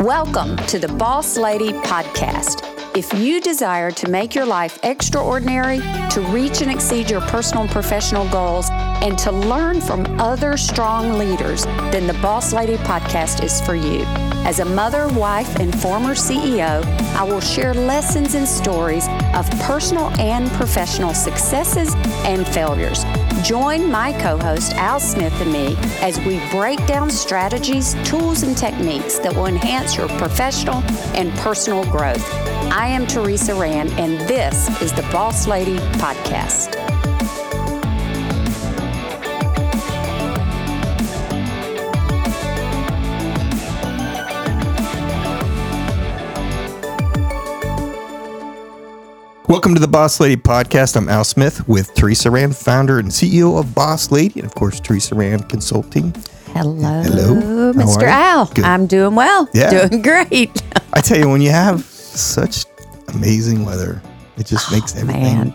Welcome to the Boss Lady Podcast. If you desire to make your life extraordinary, to reach and exceed your personal and professional goals, and to learn from other strong leaders, then the Boss Lady Podcast is for you. As a mother, wife, and former CEO, I will share lessons and stories of personal and professional successes and failures. Join my co host Al Smith and me as we break down strategies, tools, and techniques that will enhance your professional and personal growth. I am Teresa Rand, and this is the Boss Lady Podcast. Welcome to the Boss Lady Podcast. I'm Al Smith with Teresa Rand, founder and CEO of Boss Lady, and of course, Teresa Rand Consulting. Hello, Hello. Mr. Al. Good. I'm doing well. Yeah. Doing great. I tell you, when you have such amazing weather, it just oh, makes everything Oh, Man,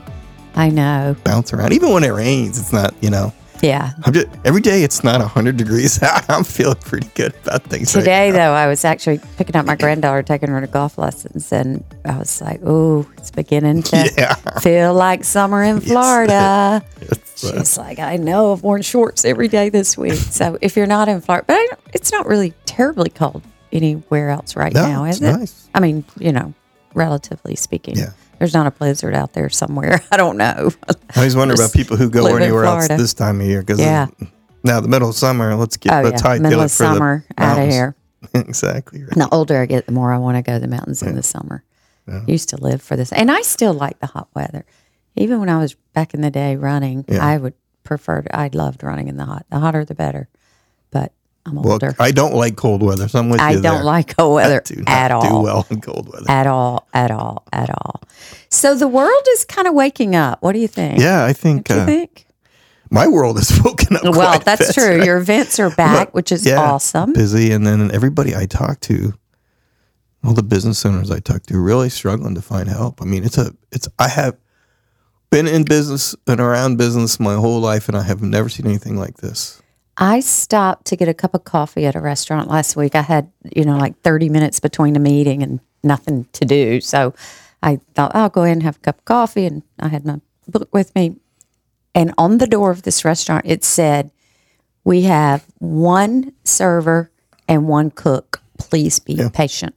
I know. bounce around. Even when it rains, it's not, you know, Yeah. Just, every day it's not 100 degrees out. I'm feeling pretty good about things. Today, now. though, I was actually picking up my granddaughter, taking her to golf lessons, and I was like, "Oh, it's beginning to Yeah. feel like summer in Florida." It's, uh, She's like, "I know, I've worn shorts every day this week." So if you're not in Florida, but I, it's not really terribly cold anywhere else right No, now, it's is it? nice. I mean, you know, relatively speaking, Yeah. There's not a blizzard out there somewhere. I don't know. I always wonder about people who go anywhere else this time of year because uh, Yeah. now the middle of summer, let's get oh let's yeah, middle of summer, out of here. exactly. Right. The older I get, the more I want to go to the mountains in the summer. Used to live for this, and I still like the hot weather. Even when I was back in the day running, Yeah. I would prefer. I loved running in the hot. The hotter, the better. But I'm Well, older. I don't like cold weather, so I'm with I you don't there. like cold weather at all. do well in cold weather. At all. At all. At all. So the world is kind of waking up. What do you think? yeah, I think, uh, think? my world is woken up. Well, that's bit, true. right? Your events are back, which is Yeah, awesome. Busy, and then everybody I talk to, all the business owners I talk to, really struggling to find help. I mean, it's a, it's. I have been in business and around business my whole life, and I have never seen anything like this. I stopped to get a cup of coffee at a restaurant last week. I had, you know, like 30 minutes between a meeting and nothing to do. So I thought, I'll go in and have a cup of coffee. And I had my book with me. And on the door of this restaurant, it said, We have one server and one cook. Please be patient.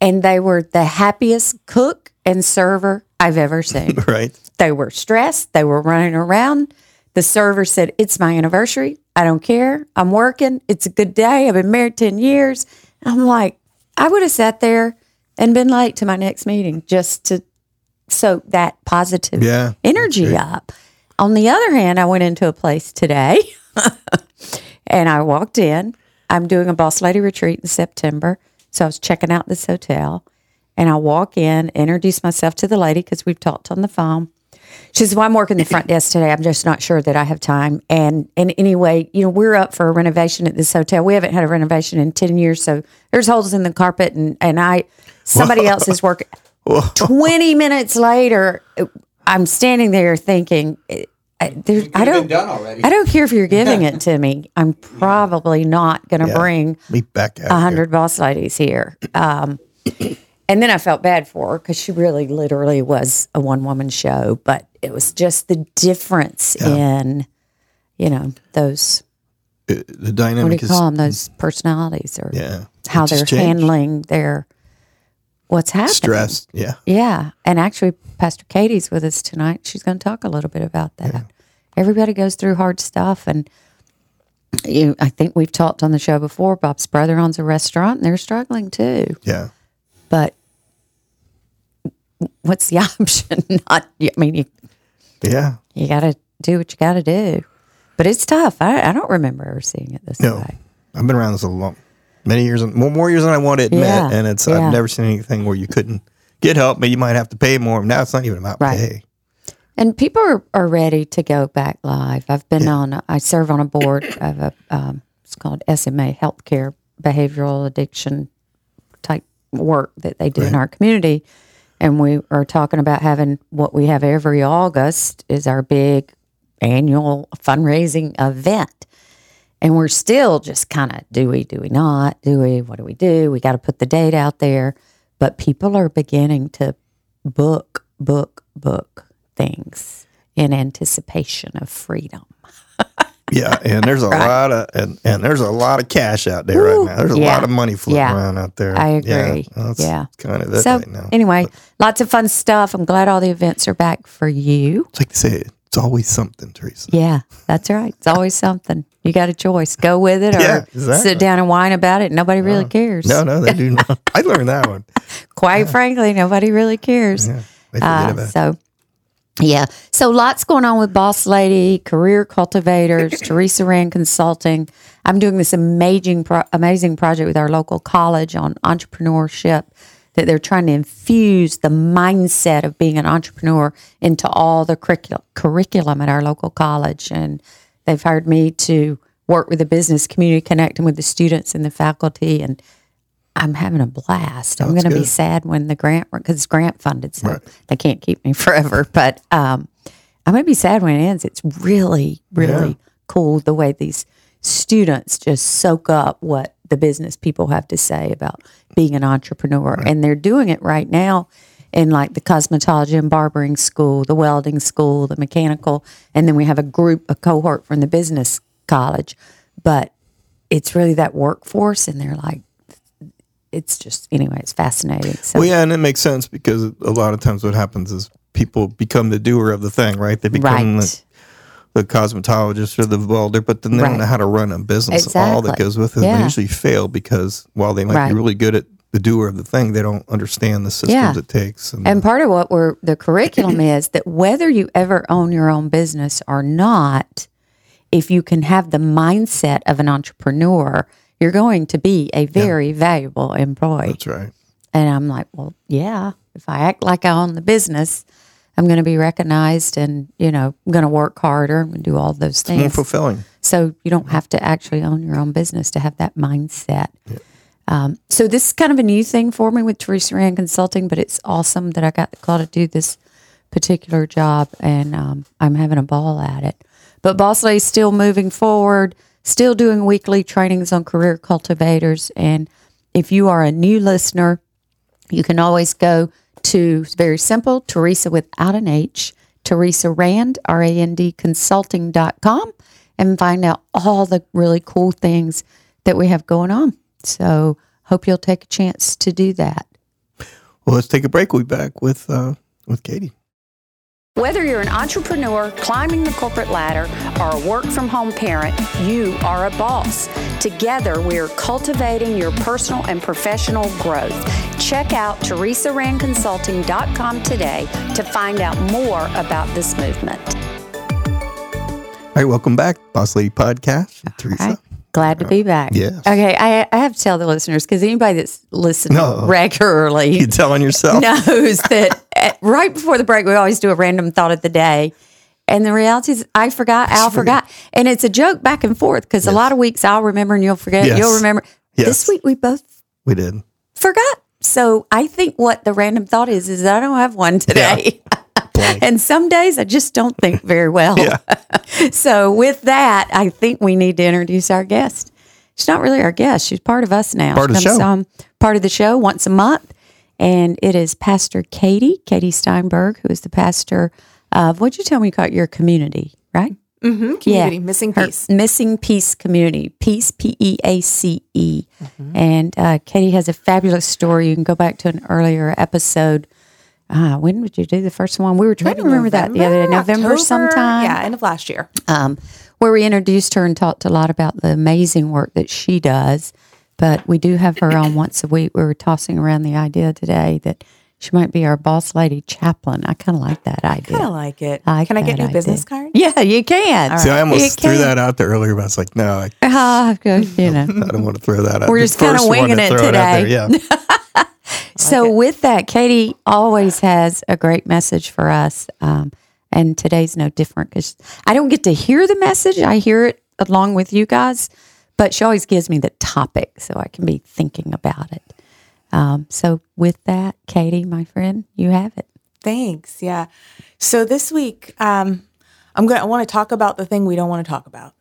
And they were the happiest cook and server I've ever seen. Right? They were stressed. They were running around. The server said, It's my anniversary. I don't care. I'm working. It's a good day. I've been married 10 years. I'm like, I would have sat there and been late to my next meeting just to soak that positive Yeah, energy up. On the other hand, I went into a place today and I walked in. I'm doing a boss lady retreat in September. So I was checking out this hotel and I walk in, introduce myself to the lady because we've talked on the phone. She says, Well, I'm working the front desk today. I'm just not sure that I have time. And and anyway, you know, we're up for a renovation at this hotel. We haven't had a renovation in 10 years. So there's holes in the carpet and, and I somebody else is working. 20 minutes later, I'm standing there thinking, I, there, I don't. I don't care if you're giving it to me. I'm probably not going to Yeah. bring Me back a hundred boss ladies here. Um, and then I felt bad for her because she really, literally was a one woman show. But it was just the difference in, you know, those Uh, The what do you is call them? Those personalities or yeah. how they're changed. handling their what's happening. stress. Yeah. Yeah. And actually, Pastor Katy's with us tonight. She's going to talk a little bit about that. Everybody goes through hard stuff. And you, I think we've talked on the show before. Bob's brother owns a restaurant and they're struggling too. Yeah. But what's the option? Not, I mean, you, Yeah. you got to do what you got to do. But it's tough. I, I don't remember ever seeing it this No. way. I've been around this a long, many years, more more years than I want to admit, Yeah, and it's yeah. I've never seen anything where you couldn't get help, but you might have to pay more. Now it's not even about Right. pay. And people are, are ready to go back live. I've been on, I serve on a board of a, um, it's called SMA Healthcare Behavioral Addiction type work that they do in our community. And we are talking about having what we have every August is our big annual fundraising event. And we're still just kind of do we, do we not? Do we, what do we do? We got to put the date out there. But people are beginning to book, book, book things in anticipation of freedom. Yeah, and there's a lot of and, and there's a lot of cash out there Woo. right now. There's a Yeah. lot of money floating Yeah. around out there. I agree. Yeah, that's Yeah. kind of it so right now. anyway, lots of fun stuff. I'm glad all the events are back for you. It's like they say, it's always something, Teresa. Yeah, that's right. It's always something. You got a choice. Go with it or Yeah, exactly. sit down and whine about it. Nobody really cares. No, no, they do not. I learned that one. Quite frankly, nobody really cares. Yeah, they forget Uh, about it. so, yeah. So, lots going on with Boss Lady, Career Cultivators, Teresa Rand Consulting. I'm doing this amazing, pro- amazing project with our local college on entrepreneurship that they're trying to infuse the mindset of being an entrepreneur into all the curricul- curriculum at our local college. And they've hired me to work with the business community, connecting with the students and the faculty. And I'm having a blast. I'm going to be sad when the grant because grant funded, so they can't keep me forever. But um, I'm going to be sad when it ends. It's really, really cool the way these students just soak up what the business people have to say about being an entrepreneur, and they're doing it right now in like the cosmetology and barbering school, the welding school, the mechanical, and then we have a group, a cohort from the business college. But it's really that workforce, and they're like, it's just anyway, it's fascinating. So Well, yeah, and it makes sense because a lot of times what happens is people become the doer of the thing, right? They become right, the, the cosmetologist or the welder, but then they don't know how to run a business. All that goes with it. Yeah. They usually fail because while they might Right. be really good at the doer of the thing, they don't understand the systems Yeah. it takes. And, And part of what we're the curriculum is that whether you ever own your own business or not, if you can have the mindset of an entrepreneur, you're going to be a very valuable employee. that's right. And I'm like, well, yeah, if I act like I own the business, I'm going to be recognized and, you know, I'm going to work harder and do all those More things. fulfilling. So you don't have to actually own your own business to have that mindset. Um, so this is kind of a new thing for me with Teresa Rand Consulting, but it's awesome that I got the call to do this particular job, and um, I'm having a ball at it. But Boss Lady's still moving forward, still doing weekly trainings on career cultivators. And if you are a new listener, you can always go to very simple, Teresa without an H, Teresa Rand, R A N D consulting.com, and find out all the really cool things that we have going on. So, hope you'll take a chance to do that. Well, let's take a break. We'll be back with uh, with Katy. Whether you're an entrepreneur climbing the corporate ladder or a work from home parent, you are a boss. Together, we are cultivating your personal and professional growth. Check out teresarandconsulting.com today to find out more about this movement. All right, welcome back, Boss Lady Podcast. with Teresa. Right. Glad to be back. Yes. Okay, I, I have to tell the listeners because anybody that's listening No. regularly You telling yourself? knows that at, right before the break, we always do a random thought of the day. And the reality is, I forgot, Al forgot. And it's a joke back and forth because a lot of weeks I'll remember and you'll forget. Yes. You'll remember. Yes. This week we both We did. forgot. So I think what the random thought is, is that I don't have one today. Blank. and some days I just don't think very well. Yeah. so with that, I think we need to introduce our guest. She's not really our guest. She's part of us now. Part of she the show. on part of the show once a month. And it is Pastor Katy, Katy Steinberg, who is the pastor of what'd you tell me you called your community, right? Mm-hmm. Community, missing Her piece. Missing Peace Community, Peace, P E A C E. Mm-hmm. And uh, Katy has a fabulous story. You can go back to an earlier episode. Uh, when did you do the first one? We were trying to remember that the other day, November October, sometime Yeah, end of last year. um, where we introduced her and talked a lot about the amazing work that she does. But we do have her on once a week. We were tossing around the idea today that she might be our boss lady chaplain. I kind of like that idea. I Kind of like it. I like Can I get that you a idea. business card? Yeah, you can. See, I You almost threw can. that out there earlier, but I was like, no, I, good, you know. I don't want to throw that out. We're just kinda first one winging it throw out there, today. Yeah. So with that, Katy always has a great message for us, um, and today's no different because I don't get to hear the message. I hear it along with you guys, but she always gives me the topic so I can be thinking about it. Um, so with that, Katy, my friend, you have it. Thanks. Yeah. So this week, um, I'm gonna. Want to talk about the thing we don't want to talk about.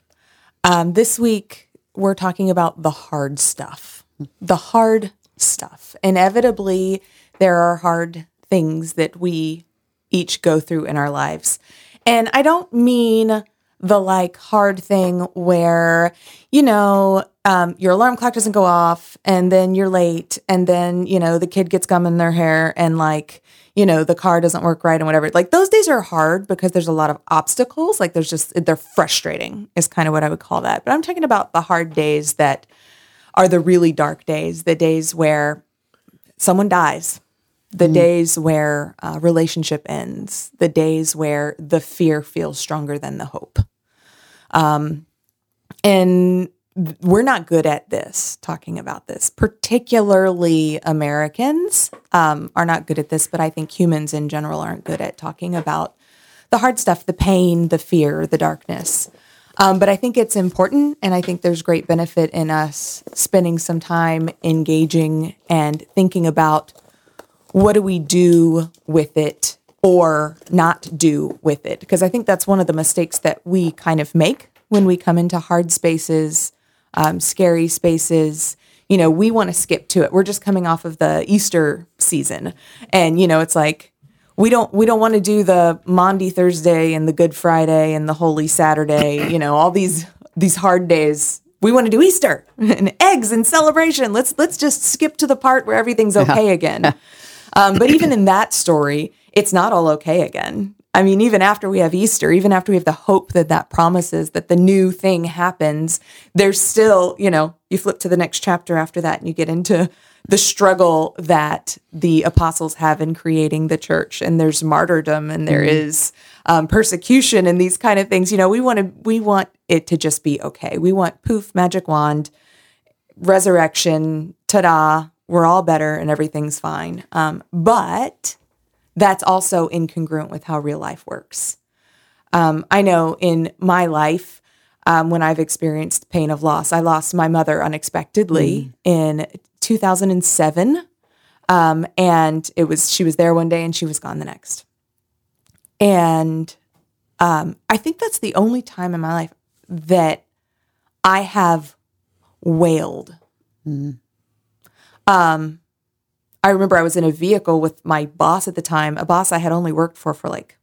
Um, this week, we're talking about the hard stuff. The hard stuff. Inevitably, there are hard things that we each go through in our lives. And I don't mean the like hard thing where, you know, um, your alarm clock doesn't go off and then you're late and then, you know, the kid gets gum in their hair and like, you know, the car doesn't work right and whatever. Like those days are hard because there's a lot of obstacles. Like there's just, they're frustrating, is kind of what I would call that. But I'm talking about the hard days that are the really dark days, the days where someone dies, the days where a relationship ends, the days where the fear feels stronger than the hope. Um, and we're not good at this, talking about this. Particularly Americans um, are not good at this, but I think humans in general aren't good at talking about the hard stuff, the pain, the fear, the darkness. Um, but I think it's important, and I think there's great benefit in us spending some time engaging and thinking about what do we do with it or not do with it? Because I think that's one of the mistakes that we kind of make when we come into hard spaces, um, scary spaces. You know, we want to skip to it. We're just coming off of the Easter season, and you know, it's like we don't we don't want to do the Maundy Thursday and the Good Friday and the Holy Saturday. You know, all these these hard days. We want to do Easter and eggs and celebration. Let's let's just skip to the part where everything's okay again. Um, but even in that story, it's not all okay again. I mean, even after we have Easter, even after we have the hope that that promises that the new thing happens, there's still, you know, you flip to the next chapter after that and you get into the struggle that the apostles have in creating the church. And there's martyrdom and there is um, persecution and these kind of things. You know, we want to, we want it to just be okay. We want poof, magic wand, resurrection, ta da, we're all better and everything's fine. Um, but that's also incongruent with how real life works. Um, I know in my life, um, when I've experienced pain of loss, I lost my mother unexpectedly in 2007. Um, and it was, she was there one day and she was gone the next. And um, I think that's the only time in my life that I have wailed. Um, I remember I was in a vehicle with my boss at the time, a boss I had only worked for for like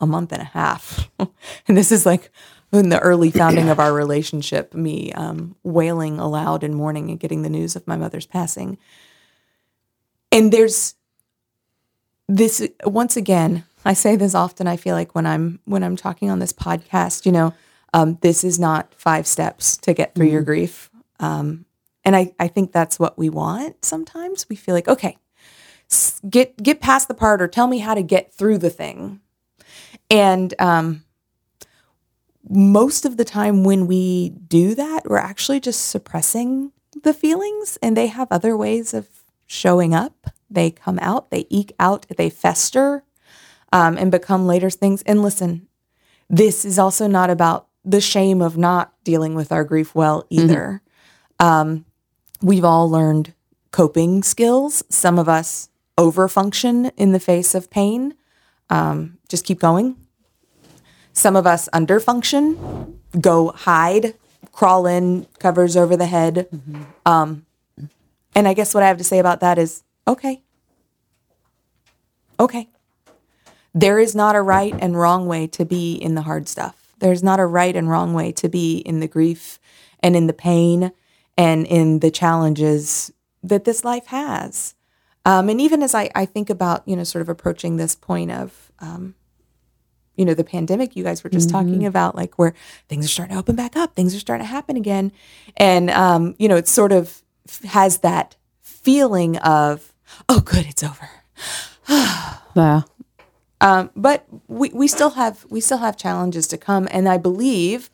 a month and a half. and this is like in the early founding of our relationship, me um, wailing aloud in mourning and getting the news of my mother's passing. And there's this once again, I say this often. I feel like when I'm when I'm talking on this podcast, you know, um, this is not five steps to get through your grief. Um, and I, I think that's what we want sometimes. We feel like, okay, get get past the part or tell me how to get through the thing. And um, most of the time when we do that, we're actually just suppressing the feelings and they have other ways of showing up. They come out, they eke out, they fester um, and become later things. And listen, this is also not about the shame of not dealing with our grief well either. Um, we've all learned coping skills. Some of us overfunction in the face of pain. Um, just keep going. Some of us underfunction, go hide, crawl in, covers over the head. Um, and I guess what I have to say about that is okay. Okay. There is not a right and wrong way to be in the hard stuff. There's not a right and wrong way to be in the grief and in the pain and in the challenges that this life has. Um, and even as I, I think about, you know, sort of approaching this point of, um, you know, the pandemic you guys were just talking about, like where things are starting to open back up, things are starting to happen again. And, um, you know, it sort of f- has that feeling of, oh, good, it's over. Yeah. Um, but we, we still have we still have challenges to come, and I believe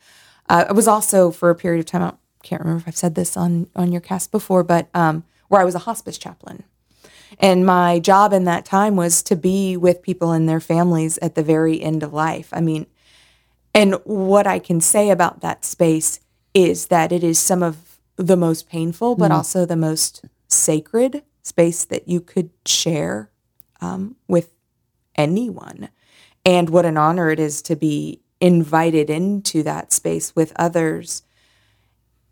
uh, I was also for a period of time. I can't remember if I've said this on on your cast before, but um, where I was a hospice chaplain, and my job in that time was to be with people and their families at the very end of life. I mean, and what I can say about that space is that it is some of the most painful, but also the most sacred space that you could share um, with anyone. And what an honor it is to be invited into that space with others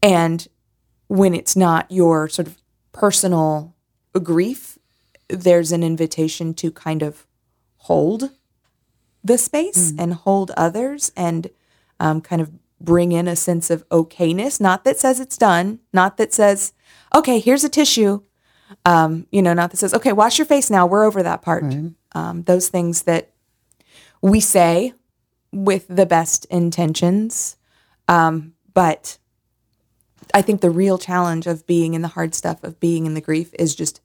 And when it's not your sort of personal grief, there's an invitation to kind of hold the space and hold others and um, kind of bring in a sense of okayness. Not that says it's done, not that says, okay, here's a tissue. Um, you know, not that says, okay, wash your face now. We're over that part. Um, those things that we say with the best intentions. Um, but I think the real challenge of being in the hard stuff, of being in the grief, is just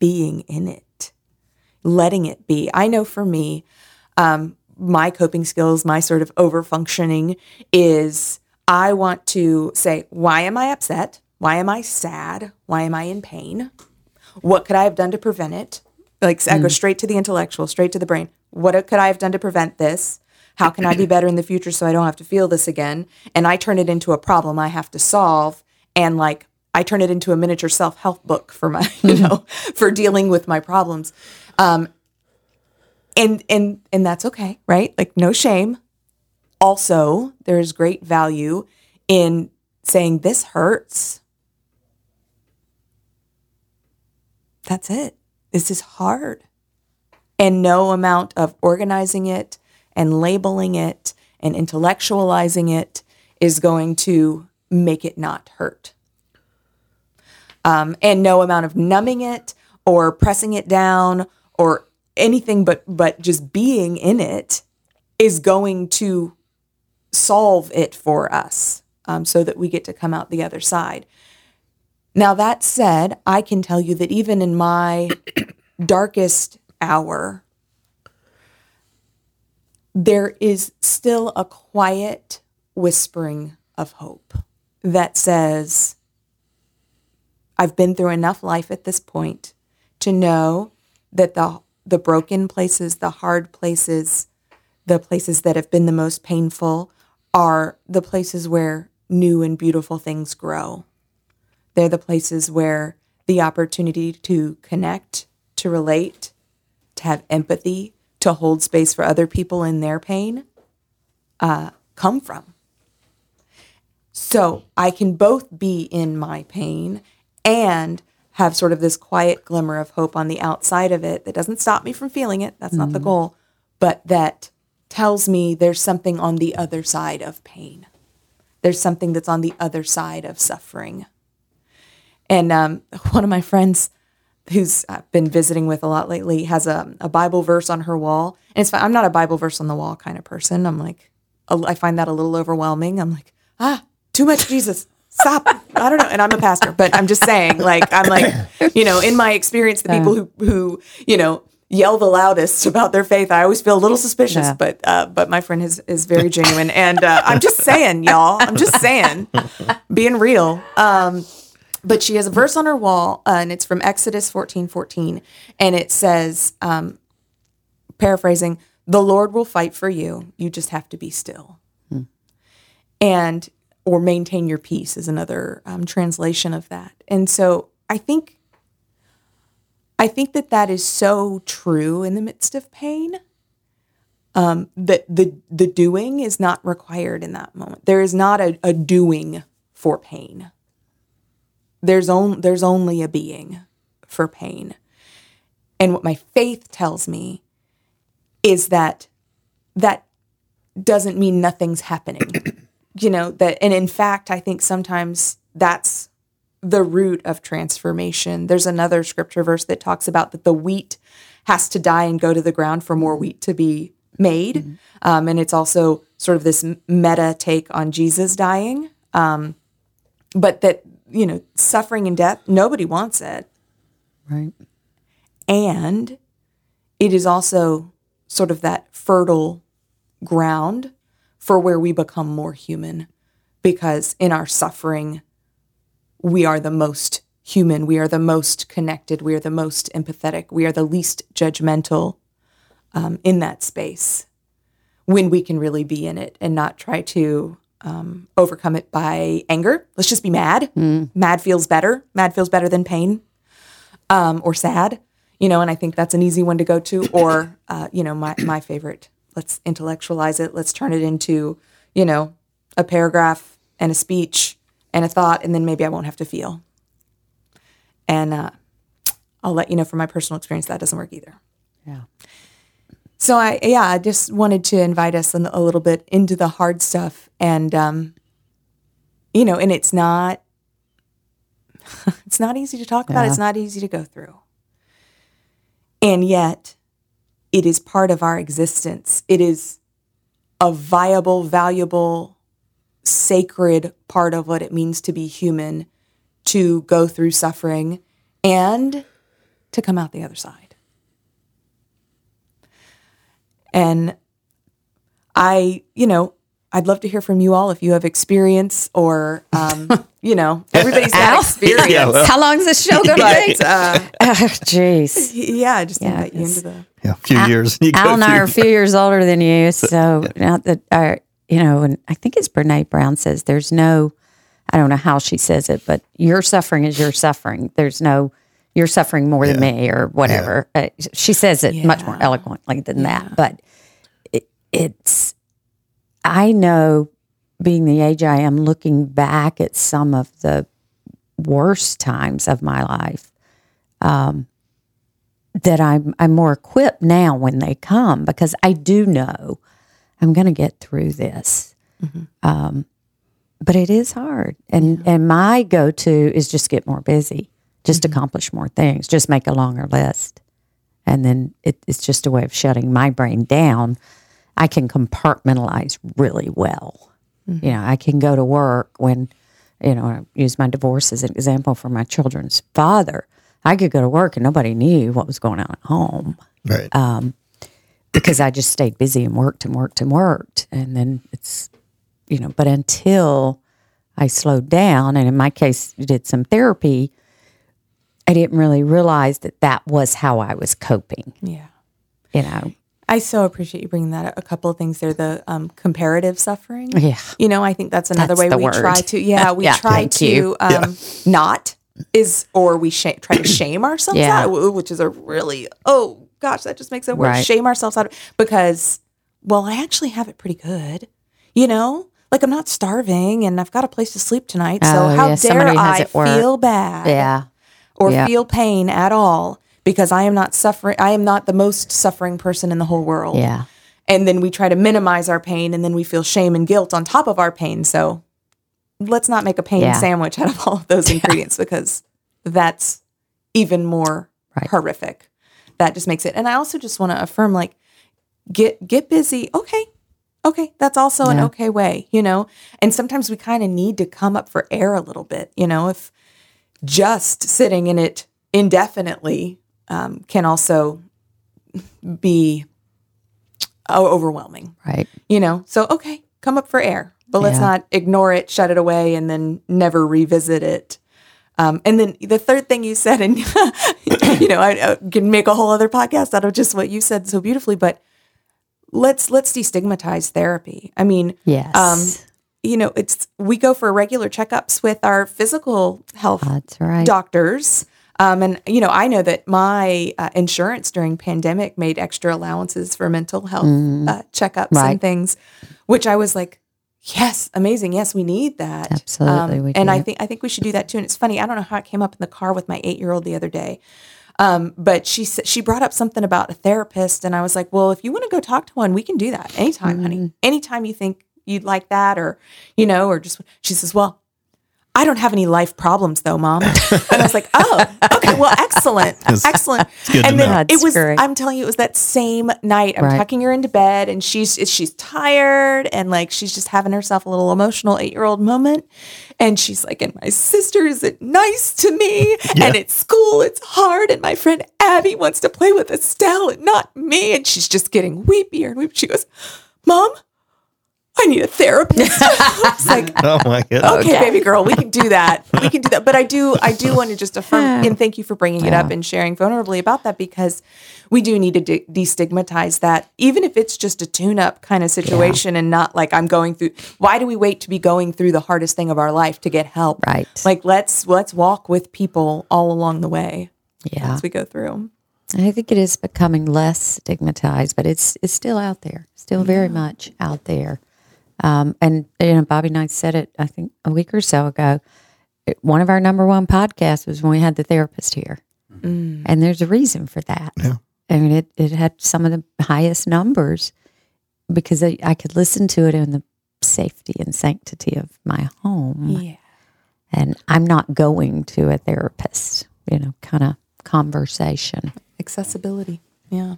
being in it, letting it be. I know for me, um, my coping skills, my sort of over functioning is I want to say, why am I upset? Why am I sad? Why am I in pain? What could I have done to prevent it? Like I go straight to the intellectual, straight to the brain. What could I have done to prevent this? How can I be better in the future so I don't have to feel this again? And I turn it into a problem I have to solve. And like I turn it into a miniature self help book for my, you know, for dealing with my problems. Um, and and and that's okay, right? Like no shame. Also, there is great value in saying this hurts. That's it. This is hard. And no amount of organizing it and labeling it and intellectualizing it is going to make it not hurt. Um, and no amount of numbing it or pressing it down or anything but but just being in it is going to solve it for us um, so that we get to come out the other side. Now, that said, I can tell you that even in my darkest hour, there is still a quiet whispering of hope that says, I've been through enough life at this point to know that the the broken places, the hard places, the places that have been the most painful are the places where new and beautiful things grow. They're the places where the opportunity to connect, to relate, to have empathy, to hold space for other people in their pain uh, come from. So I can both be in my pain and have sort of this quiet glimmer of hope on the outside of it that doesn't stop me from feeling it. That's not the goal, but that tells me there's something on the other side of pain. There's something that's on the other side of suffering. And um, one of my friends, who's uh, been visiting with a lot lately, has a, a Bible verse on her wall. And it's fine. I'm not a Bible verse on the wall kind of person. I'm like, I find that a little overwhelming. I'm like, ah, too much Jesus. Stop. I don't know. And I'm a pastor, but I'm just saying, like, I'm like, you know, in my experience, the people who, who, you know, yell the loudest about their faith, I always feel a little suspicious, Yeah. but, uh, but my friend is, is very genuine. And, uh, I'm just saying, y'all, I'm just saying, being real. Um, but she has a verse on her wall, uh, and it's from Exodus 14 14. And it says, um, paraphrasing, the Lord will fight for you. You just have to be still. And, or maintain your peace is another um, translation of that. And so I think, I think that that is so true in the midst of pain. Um, that the the doing is not required in that moment. There is not a, a doing for pain there's on, there's only a being for pain. And what my faith tells me is that that doesn't mean nothing's happening. You know, that and in fact, I think sometimes that's the root of transformation. There's another scripture verse that talks about that the wheat has to die and go to the ground for more wheat to be made. Um, and it's also sort of this meta take on Jesus dying. Um, but that, you know, suffering and death, nobody wants it. Right. And it is also sort of that fertile ground for where we become more human because in our suffering, we are the most human, we are the most connected, we are the most empathetic, we are the least judgmental um, in that space when we can really be in it and not try to um, overcome it by anger. Let's just be mad. Mad feels better. Mad feels better than pain um, or sad, you know, and I think that's an easy one to go to. Or, uh, you know, my, my favorite, let's intellectualize it. Let's turn it into, you know, a paragraph and a speech and a thought, and then maybe I won't have to feel. And uh, I'll let you know from my personal experience that doesn't work either. Yeah. So I yeah, I just wanted to invite us a a little bit into the hard stuff and um you know, and it's not it's not easy to talk about, it's not easy to go through. And yet it is part of our existence. It is a viable, valuable, sacred part of what it means to be human, to go through suffering and to come out the other side. And I, you know, I'd love to hear from you all if you have experience or, um, you know, everybody's got Al? experience. Yeah, well- How long is this show going to be? But uh, jeez. yeah, I just Yeah, invite you into the. Yeah, a few years. You Al and I are a few years older than you, so not that our, you know, and I think it's Brene Brown says there's no, I don't know how she says it, but your suffering is your suffering. There's no, you're suffering more than me or whatever. Uh, she says it much more eloquently than that, but it, it's, I know being the age I am, looking back at some of the worst times of my life, um, that I'm I'm more equipped now when they come because I do know I'm going to get through this. Um, but it is hard, and and my go to is just get more busy, just accomplish more things, just make a longer list, and then it, it's just a way of shutting my brain down. I can compartmentalize really well. Mm-hmm. You know, I can go to work when, you know, I use my divorce as an example for my children's father. I could go to work and nobody knew what was going on at home Right. Um, because I just stayed busy and worked and worked and worked. And then it's, you know, but until I slowed down, and in my case, did some therapy, I didn't really realize that that was how I was coping, Yeah. you know. I so appreciate you bringing that up. A couple of things there. The um, comparative suffering. Yeah. You know, I think that's another That's way we word. try to. Yeah, we Yeah, try thank to you. um, not is or we sh- try to shame ourselves Yeah. out, which is a really oh gosh, that just makes it worse. Right. Shame ourselves out because well, I actually have it pretty good. You know, like I'm not starving and I've got a place to sleep tonight. So Oh, how yeah, dare somebody I feel bad? Yeah. or Yeah. feel pain at all because I am not suffering. I am not the most suffering person in the whole world. Yeah. And then we try to minimize our pain and then we feel shame and guilt on top of our pain. So let's not make a pain Yeah. sandwich out of all of those ingredients because that's even more Right. horrific. That just makes it. And I also just want to affirm like get get busy. Okay. Okay, that's also an okay way, you know? And sometimes we kind of need to come up for air a little bit, you know, if just sitting in it indefinitely um, can also be overwhelming, Right. you know? So, okay, come up for air, but let's Yeah. not ignore it, shut it away, and then never revisit it. Um, and then the third thing you said, and you know, I, I can make a whole other podcast out of just what you said so beautifully, but let's let's destigmatize therapy. I mean, Yes. um, you know, it's we go for regular checkups with our physical health That's right. doctors. Um, and you know, I know that my uh, insurance during pandemic made extra allowances for mental health uh, checkups. Right. and things, which I was like, yes, amazing. Yes, we need that. Um, Absolutely, we and I think I think we should do that too. And it's funny, I don't know how it came up in the car with my eight year old the other day. Um, but she she brought up something about a therapist, and I was like, "Well, if you want to go talk to one, we can do that anytime, Mm-hmm. honey. Anytime you think you'd like that, or you know, or just." She says, "Well, I don't have any life problems though, mom. and I was like, oh, okay, well, excellent, excellent. good to and then know. it was, great. I'm telling you, it was that same night. I'm Right. tucking her into bed and she's, she's tired and like, she's just having herself a little emotional eight year old moment. And she's like, and my sister isn't nice to me. And at school, it's hard. And my friend Abby wants to play with Estelle and not me. And she's just getting weepier and weep. She goes, mom, I need a therapist. I was like, Oh my god. okay, baby girl, we can do that. We can do that. But I do, I do want to just affirm and thank you for bringing it up and sharing vulnerably about that because we do need to de- destigmatize that, even if it's just a tune-up kind of situation and not like I'm going through. Why do we wait to be going through the hardest thing of our life to get help? Right. Like let's let's walk with people all along the way Yeah. as we go through. I think it is becoming less stigmatized, but it's it's still out there, still very much out there. Um, and you know, Bobby Knight said it. I think a week or so ago. It, one of our number one podcasts was when we had the therapist here, Mm. and there's a reason for that. Yeah. I mean, it it had some of the highest numbers because I, I could listen to it in the safety and sanctity of my home, Yeah. and I'm not going to a therapist. You know, kind of conversation. Accessibility. Yeah.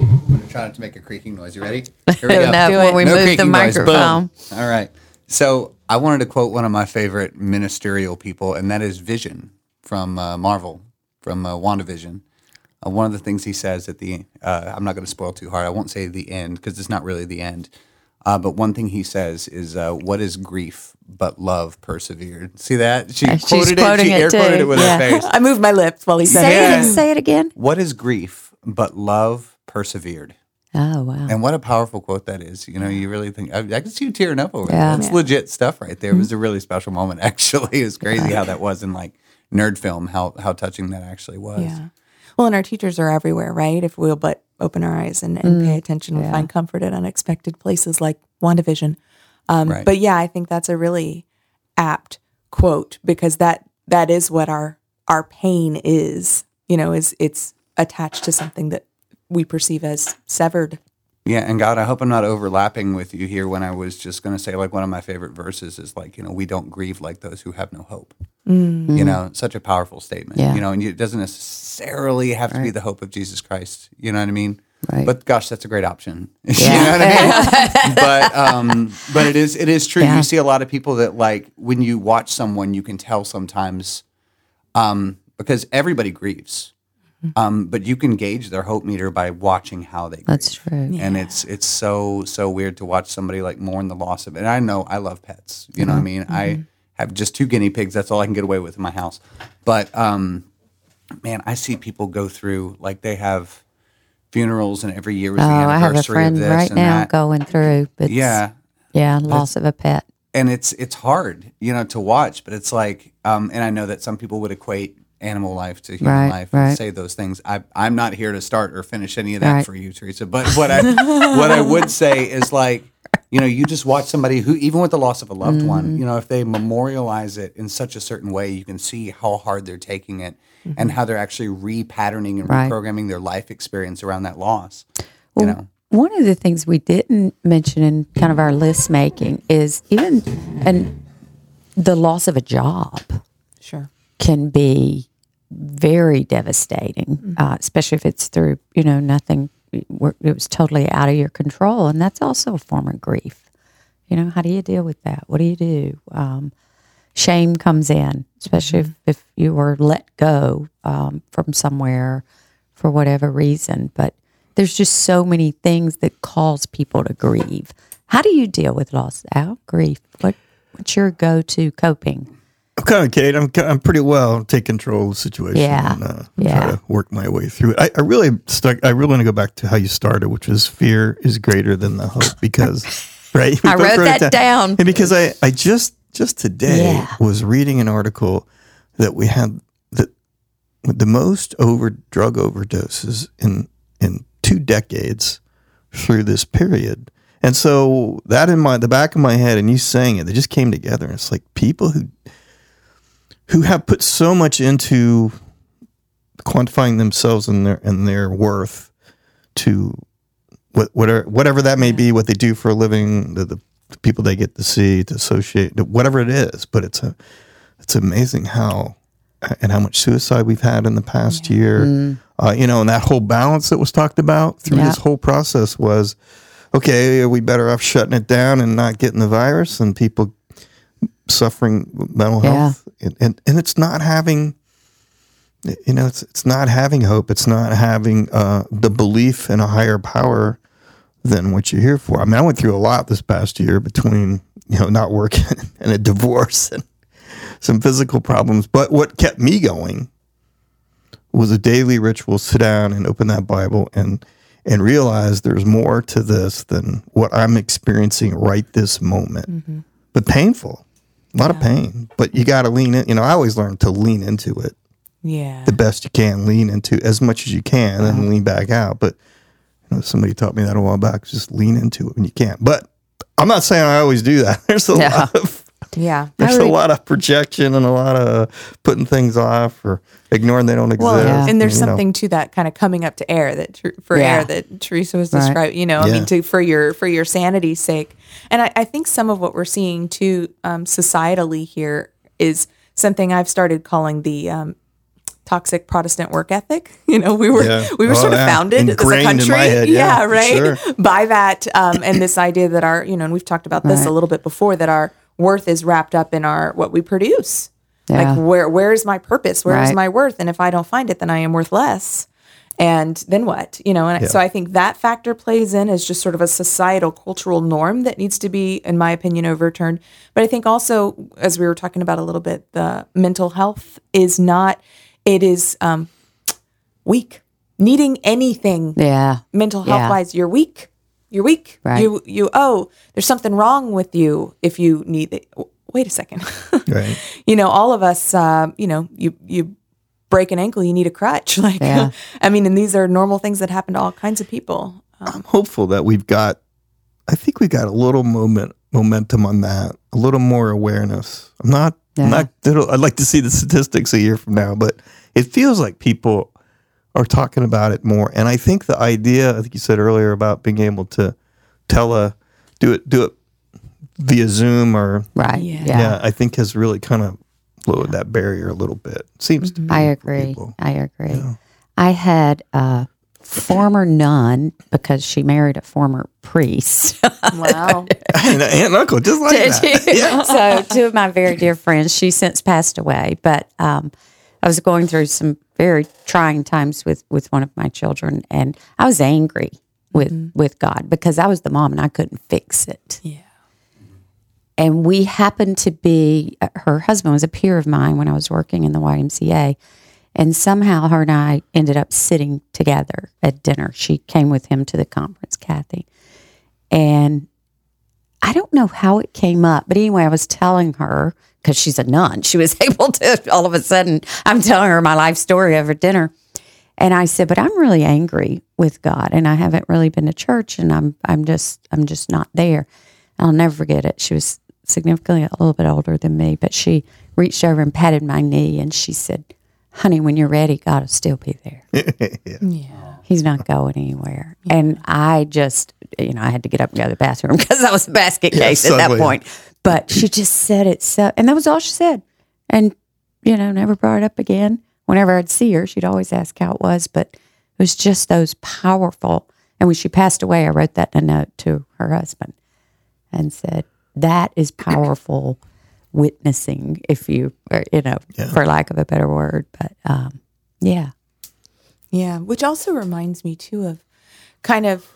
I'm gonna try not to make a creaking noise. You ready? Here we go. No, Do when we No move the creaking noise. Boom. microphone. All right. So I wanted to quote one of my favorite ministerial people, and that is Vision from uh, Marvel, from uh, WandaVision. Uh, one of the things he says at the, uh, I'm not going to spoil too hard. I won't say the end because it's not really the end. Uh, but one thing he says is, uh, "What is grief but love persevered?" See that? She Uh, she's quoted quoting it. She air quoted it with Yeah. her face. I moved my lips while he said Say it. it. Say it again. What is grief but love persevered? Oh wow. And what a powerful quote that is. You know, you really think, I, I can see you tearing up over Yeah. that. It's legit stuff right there. It was a really special moment, actually. It was crazy how that was in like nerd film, how, how touching that actually was. Yeah. Well, and our teachers are everywhere, right? If we'll but open our eyes and, and pay attention, we'll find comfort at unexpected places like WandaVision. Um, Right. But yeah, I think that's a really apt quote because that that is what our our pain is. You know, is it's attached to something that we perceive as severed. Yeah. And God, I hope I'm not overlapping with you here when I was just going to say, like, one of my favorite verses is like, you know, we don't grieve like those who have no hope. You know, such a powerful statement. Yeah. You know, and it doesn't necessarily have to be the hope of Jesus Christ. You know what I mean? Right. But gosh, that's a great option. you know what I mean? but um, but it is it is true. Yeah. You see a lot of people that like when you watch someone, you can tell sometimes um, because everybody grieves. Um, but you can gauge their hope meter by watching how they grieve. That's true. And it's it's so so weird to watch somebody like mourn the loss of it. And I know I love pets. You know what I mean? I have just two guinea pigs. That's all I can get away with in my house. But um, man, I see people go through like they have funerals, and every year was Oh, the I have a anniversary friend of this right and now that. going through. It's, Yeah, Yeah. Loss of a pet. and it's it's hard, you know, to watch. But it's like, um, and I know that some people would equate animal life to human Right, life right. and say those things. I, I'm not here to start or finish any of that Right. for you, Teresa. But what I what I would say is like, you know, you just watch somebody who, even with the loss of a loved Mm-hmm. one, you know, if they memorialize it in such a certain way, you can see how hard they're taking it and how they're actually repatterning and Mm-hmm. Right. reprogramming their life experience around that loss. you know, One of the things we didn't mention in kind of our list making is even and the loss of a job Sure. can be very devastating, uh, especially if it's through you know nothing. It was totally out of your control, and that's also a form of grief. You know, how do you deal with that? What do you do? Um, shame comes in, especially if, if you were let go um, from somewhere for whatever reason. But there's just so many things that cause people to grieve. How do you deal with loss? Al, grief. What what's your go to coping? Of Kate. I'm I'm pretty well take control of the situation. Yeah. and, uh, Yeah. Try to work my way through it. I, I really stuck. I really want to go back to how you started, which was fear is greater than the hope because, right? I both wrote that down. And because I I just just today Yeah. was reading an article that we had that the most over drug overdoses in in two decades through this period. And so that in my the back of my head and you saying it, they just came together. And it's like people who who have put so much into quantifying themselves and their and their worth to what whatever whatever that may be, what they do for a living, the, the people they get to see, to associate, whatever it is. But it's a it's amazing how and how much suicide we've had in the past year. Uh, you know, and that whole balance that was talked about through Yeah. this whole process was okay. Are we better off shutting it down and not getting the virus and people suffering mental Yeah. health? And, and and it's not having you know it's it's not having hope. It's not having uh, the belief in a higher power than what you're here for. I mean i went through a lot this past year between you know not working and a divorce and some physical problems. But what kept me going was a daily ritual sit down and open that bible and and realize there's more to this than what i'm experiencing right this moment. But painful a lot of pain but you got to lean in you know i always learn to lean into it Yeah. the best you can, lean into as much as you can, and uh-huh. lean back out. But you know, somebody taught me that a while back. Just lean into it when you can. But I'm not saying I always do that. There's a Yeah. lot of Yeah. there's I a lot of projection and a lot of putting things off or ignoring they don't exist. Well, Yeah. and there's know. something to that kind of coming up to air that for Yeah. air that Teresa was Right. describing. You know, I mean, to for your for your sanity's sake. And I, I think some of what we're seeing too um, societally here is something I've started calling the um, toxic Protestant work ethic. You know, we were Yeah. we were Oh, sort of yeah. founded as a Ingrained in country, my head, yeah, for right, sure. by that, um, and this idea that our you know, and we've talked about this a little bit before that our worth is wrapped up in our what we produce. Yeah. Like where where is my purpose? Where is Right. my worth? And if I don't find it, then I am worth less. And then what? You know, and so I think that factor plays in as just sort of a societal cultural norm that needs to be, in my opinion, overturned. But I think also, as we were talking about a little bit, the mental health is not, it is um, weak. Needing anything Yeah. mental Yeah. health wise, you're weak. You're weak. Right. You you oh, there's something wrong with you if you need it. Wait a second. Right. you know, all of us, uh, you know, you you break an ankle, you need a crutch. Like, Yeah. I mean, and these are normal things that happen to all kinds of people. Um, I'm hopeful that we've got I think we got a little moment momentum on that, a little more awareness. I'm not I'm not. It'll, I'd like to see the statistics a year from now, but it feels like people are talking about it more. And I think the idea, I think you said earlier about being able to tell a do it do it via Zoom or Right. Yeah. Yeah. yeah, I think has really kind of lowered that barrier a little bit. Seems to be I agree. people. I agree. I had a former nun because she married a former priest. Wow. and aunt and uncle just like that. Yeah. so two of my very dear friends, she since passed away, but um, I was going through some very trying times with with one of my children, and I was angry with with God because I was the mom and I couldn't fix it. yeah. And we happened to be uh, her husband was a peer of mine when I was working in the YMCA. And somehow her and I ended up sitting together at dinner. She came with him to the conference, Kathy. And I don't know how it came up, but anyway, I was telling her because she's a nun. She was able to all of a sudden, I'm telling her my life story over dinner. And I said, but I'm really angry with God and I haven't really been to church and I'm I'm just I'm just not there. I'll never forget it. She was significantly a little bit older than me, but she reached over and patted my knee and she said, Honey, when you're ready, God will still be there. Yeah. He's not going anywhere. And I just, you know, I had to get up and go to the bathroom because I was a basket case at that point. But she just said it so, and that was all she said. And, you know, never brought it up again. Whenever I'd see her, she'd always ask how it was. But it was just those powerful. And when she passed away, I wrote that in a note to her husband and said, that is powerful witnessing, if you, or, you know, for lack of a better word. But um, yeah. Yeah, which also reminds me too of kind of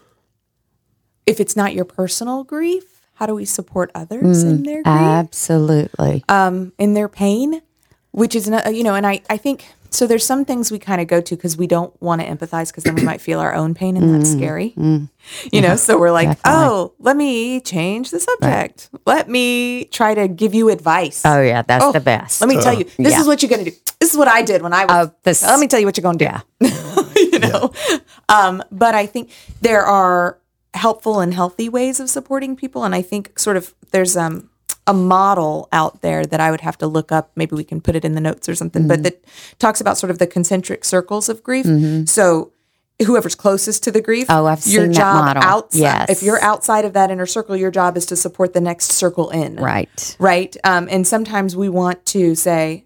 if it's not your personal grief, how do we support others in their grief? Absolutely. um, in their pain, which is not, you know, and I, I think so. There's some things we kind of go to because we don't want to empathize because then we might feel our own pain and that's scary, you know. So we're like, oh, let me change the subject. Let me try to give you advice. Oh yeah, that's the best. Let me tell you, this yeah. is what you're gonna do. This is what I did when I was. Oh, this- let me tell you what you're gonna do. Yeah. you know. Um, but I think there are helpful and healthy ways of supporting people, and I think sort of there's um a model out there that I would have to look up. Maybe we can put it in the notes or something, Mm-hmm. but that talks about sort of the concentric circles of grief. So. Whoever's closest to the grief, Oh, I've your seen that job model. outside. Yes. If you're outside of that inner circle, your job is to support the next circle in right. right? Um, and sometimes we want to say,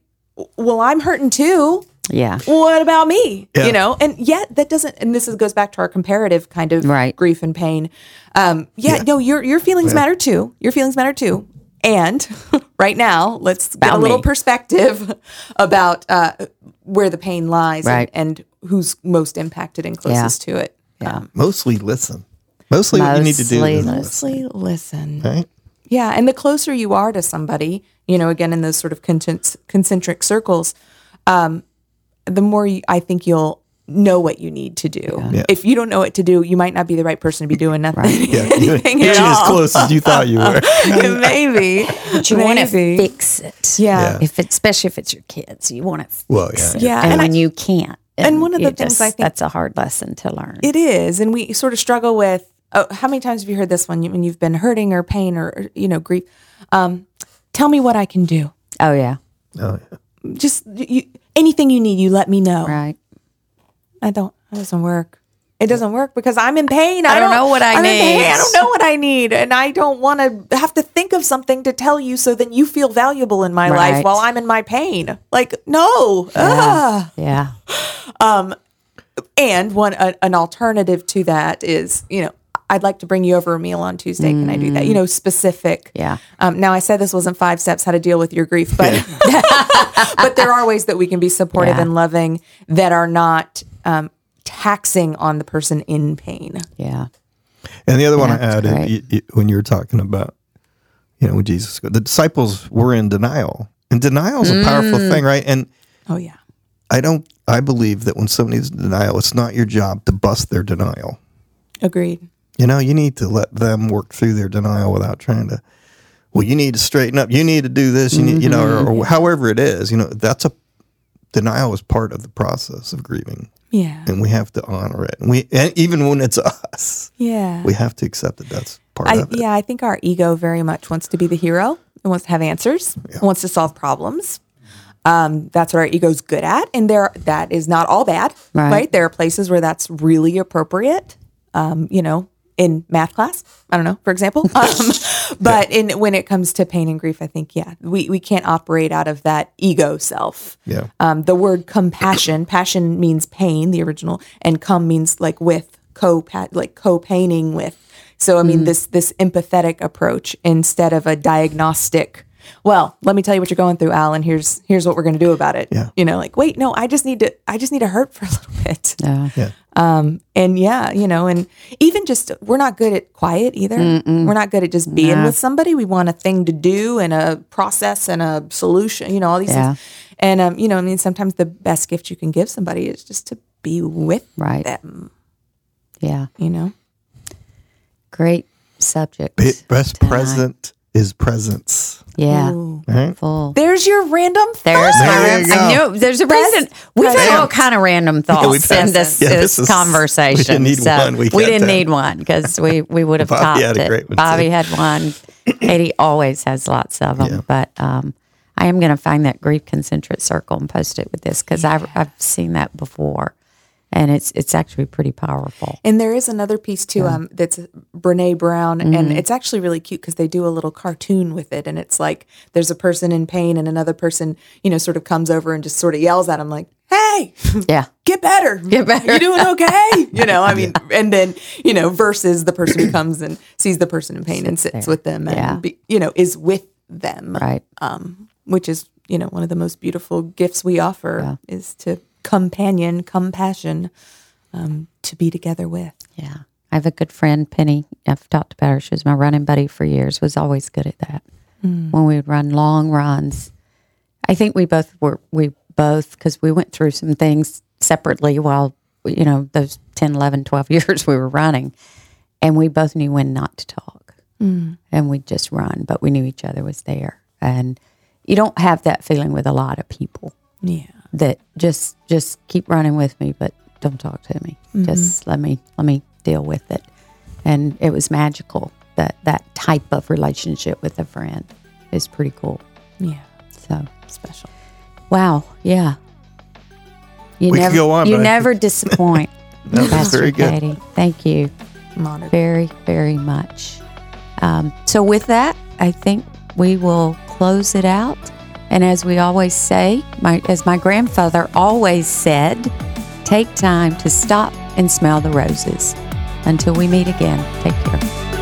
"Well, I'm hurting too. Yeah. What about me?" Yeah. You know, and yet that doesn't. And this is, goes back to our comparative kind of Right. grief and pain. Um, yeah, no, your your feelings matter too. Your feelings matter too. And right now, let's get a little me. perspective about uh, where the pain lies Right. and, and who's most impacted and closest to it. Yeah. Mostly listen. Mostly what you need to do Mostly is listen. Mostly listen. right? Yeah, and the closer you are to somebody, you know, again in those sort of concent- concentric circles, um, the more you, I think you'll know what you need to do. Yeah. If you don't know what to do, you might not be the right person to be doing nothing. Yeah, you, anything you at ain't as all. close as you thought you were. Maybe, But you want to fix it. Yeah. Yeah. If it's, especially if it's your kids, you want to fix Well, yeah. it. Yeah, And, and I- when you can't. and one of the things I think- that's a hard lesson to learn. It is, and we sort of struggle with oh, how many times have you heard this one when you've been hurting or pain or, or, you know grief? Um, tell me what I can do. Oh yeah, Oh, yeah. Just you, anything you need, you let me know. right. I don't. It doesn't work. It doesn't work because I'm in pain. I, don't know what I I'm in pain. need. I don't know what I need, and I don't want to have to think of something to tell you so then you feel valuable in my life while I'm in my pain. Like no. Ah. Yeah, And one a, an alternative to that is, you know, I'd like to bring you over a meal on Tuesday. Can I do that? You know, specific. Yeah. Um, now I said this wasn't five steps how to deal with your grief, but but there are ways that we can be supportive Yeah. and loving that are not um, taxing on the person in pain. yeah, And the other one I added great. y- y- when you were talking about, you know, when Jesus, the disciples were in denial, and denial is a powerful Mm. thing, right? And Oh yeah. I don't, I believe that when somebody's in denial, it's not your job to bust their denial. Agreed. You know, you need to let them work through their denial without trying to. Well, you need to straighten up. You need to do this. You need, you know, or, or however it is. You know, that's a denial is part of the process of grieving, Yeah. and we have to honor it. And we, and even when it's us, Yeah. we have to accept that that's part I, of it. yeah, I think our ego very much wants to be the hero. It wants to have answers. It wants to solve problems. Um, that's what our ego's good at, and there that is not all bad, Right. right? There are places where that's really appropriate. Um, you know, in math class, I don't know, for example. Um, but in when it comes to pain and grief, I think yeah, we we can't operate out of that ego self. Yeah. Um, the word compassion, passion means pain, the original, and come means like with co like co paining with. So I mean this this empathetic approach instead of a diagnostic. Well, let me tell you what you're going through, Al, and here's here's what we're going to do about it. Yeah. You know, like wait, no, I just need to I just need to hurt for a little bit. yeah. Yeah. And yeah, you know, and even just we're not good at quiet either. We're not good at just being with somebody. We want a thing to do and a process and a solution, you know, all these Yeah. things. And um, you know, I mean sometimes the best gift you can give somebody is just to be with Right. them, Yeah. you know. Great subject. Be- Best tonight. present is presence. Yeah. Right? Full. There's your random There's thought. my There you go. I knew there's a Best reason. We've had present. all kind of random we've thoughts had- in this, Yeah, this this is- conversation. we didn't need so one, we we got didn't that. need one because we, we would have Bobby topped had a it. great one, Bobby too. had one. Katy always has lots of them. Yeah. But um, I am going to find that grief concentric circle and post it with this because I've, I've seen that before. And it's it's actually pretty powerful. And there is another piece too um, that's Brene Brown, and it's actually really cute because they do a little cartoon with it. And it's like there's a person in pain, and another person, you know, sort of comes over and just sort of yells at him, like, hey, Yeah. get better. Get better. You doing okay? you know, I mean, and then, you know, versus the person who comes and sees the person in pain and sits there. with them and, Yeah. be, you know, is with them. Right. Um, which is, you know, one of the most beautiful gifts we offer is to companion, compassion, um, to be together with. Yeah. I have a good friend, Penny. I've talked about her. She was my running buddy for years, was always good at that. When we would run long runs. I think we both were, we both, because we went through some things separately while, you know, those 10, 11, 12 years we were running. And we both knew when not to talk. And we'd just run, but we knew each other was there. And you don't have that feeling with a lot of people Yeah. That just just keep running with me but don't talk to me. Just let me let me deal with it. And it was magical that that type of relationship with a friend is pretty cool. Yeah. so. Special. wow. Yeah. You We never go on, you but I- never disappoint. That was Pastor very good. Katy. thank you. I'm very very much. Um, so with that i think we will close it out and as we always say my, as my grandfather always said take time to stop and smell the roses. Until we meet again take care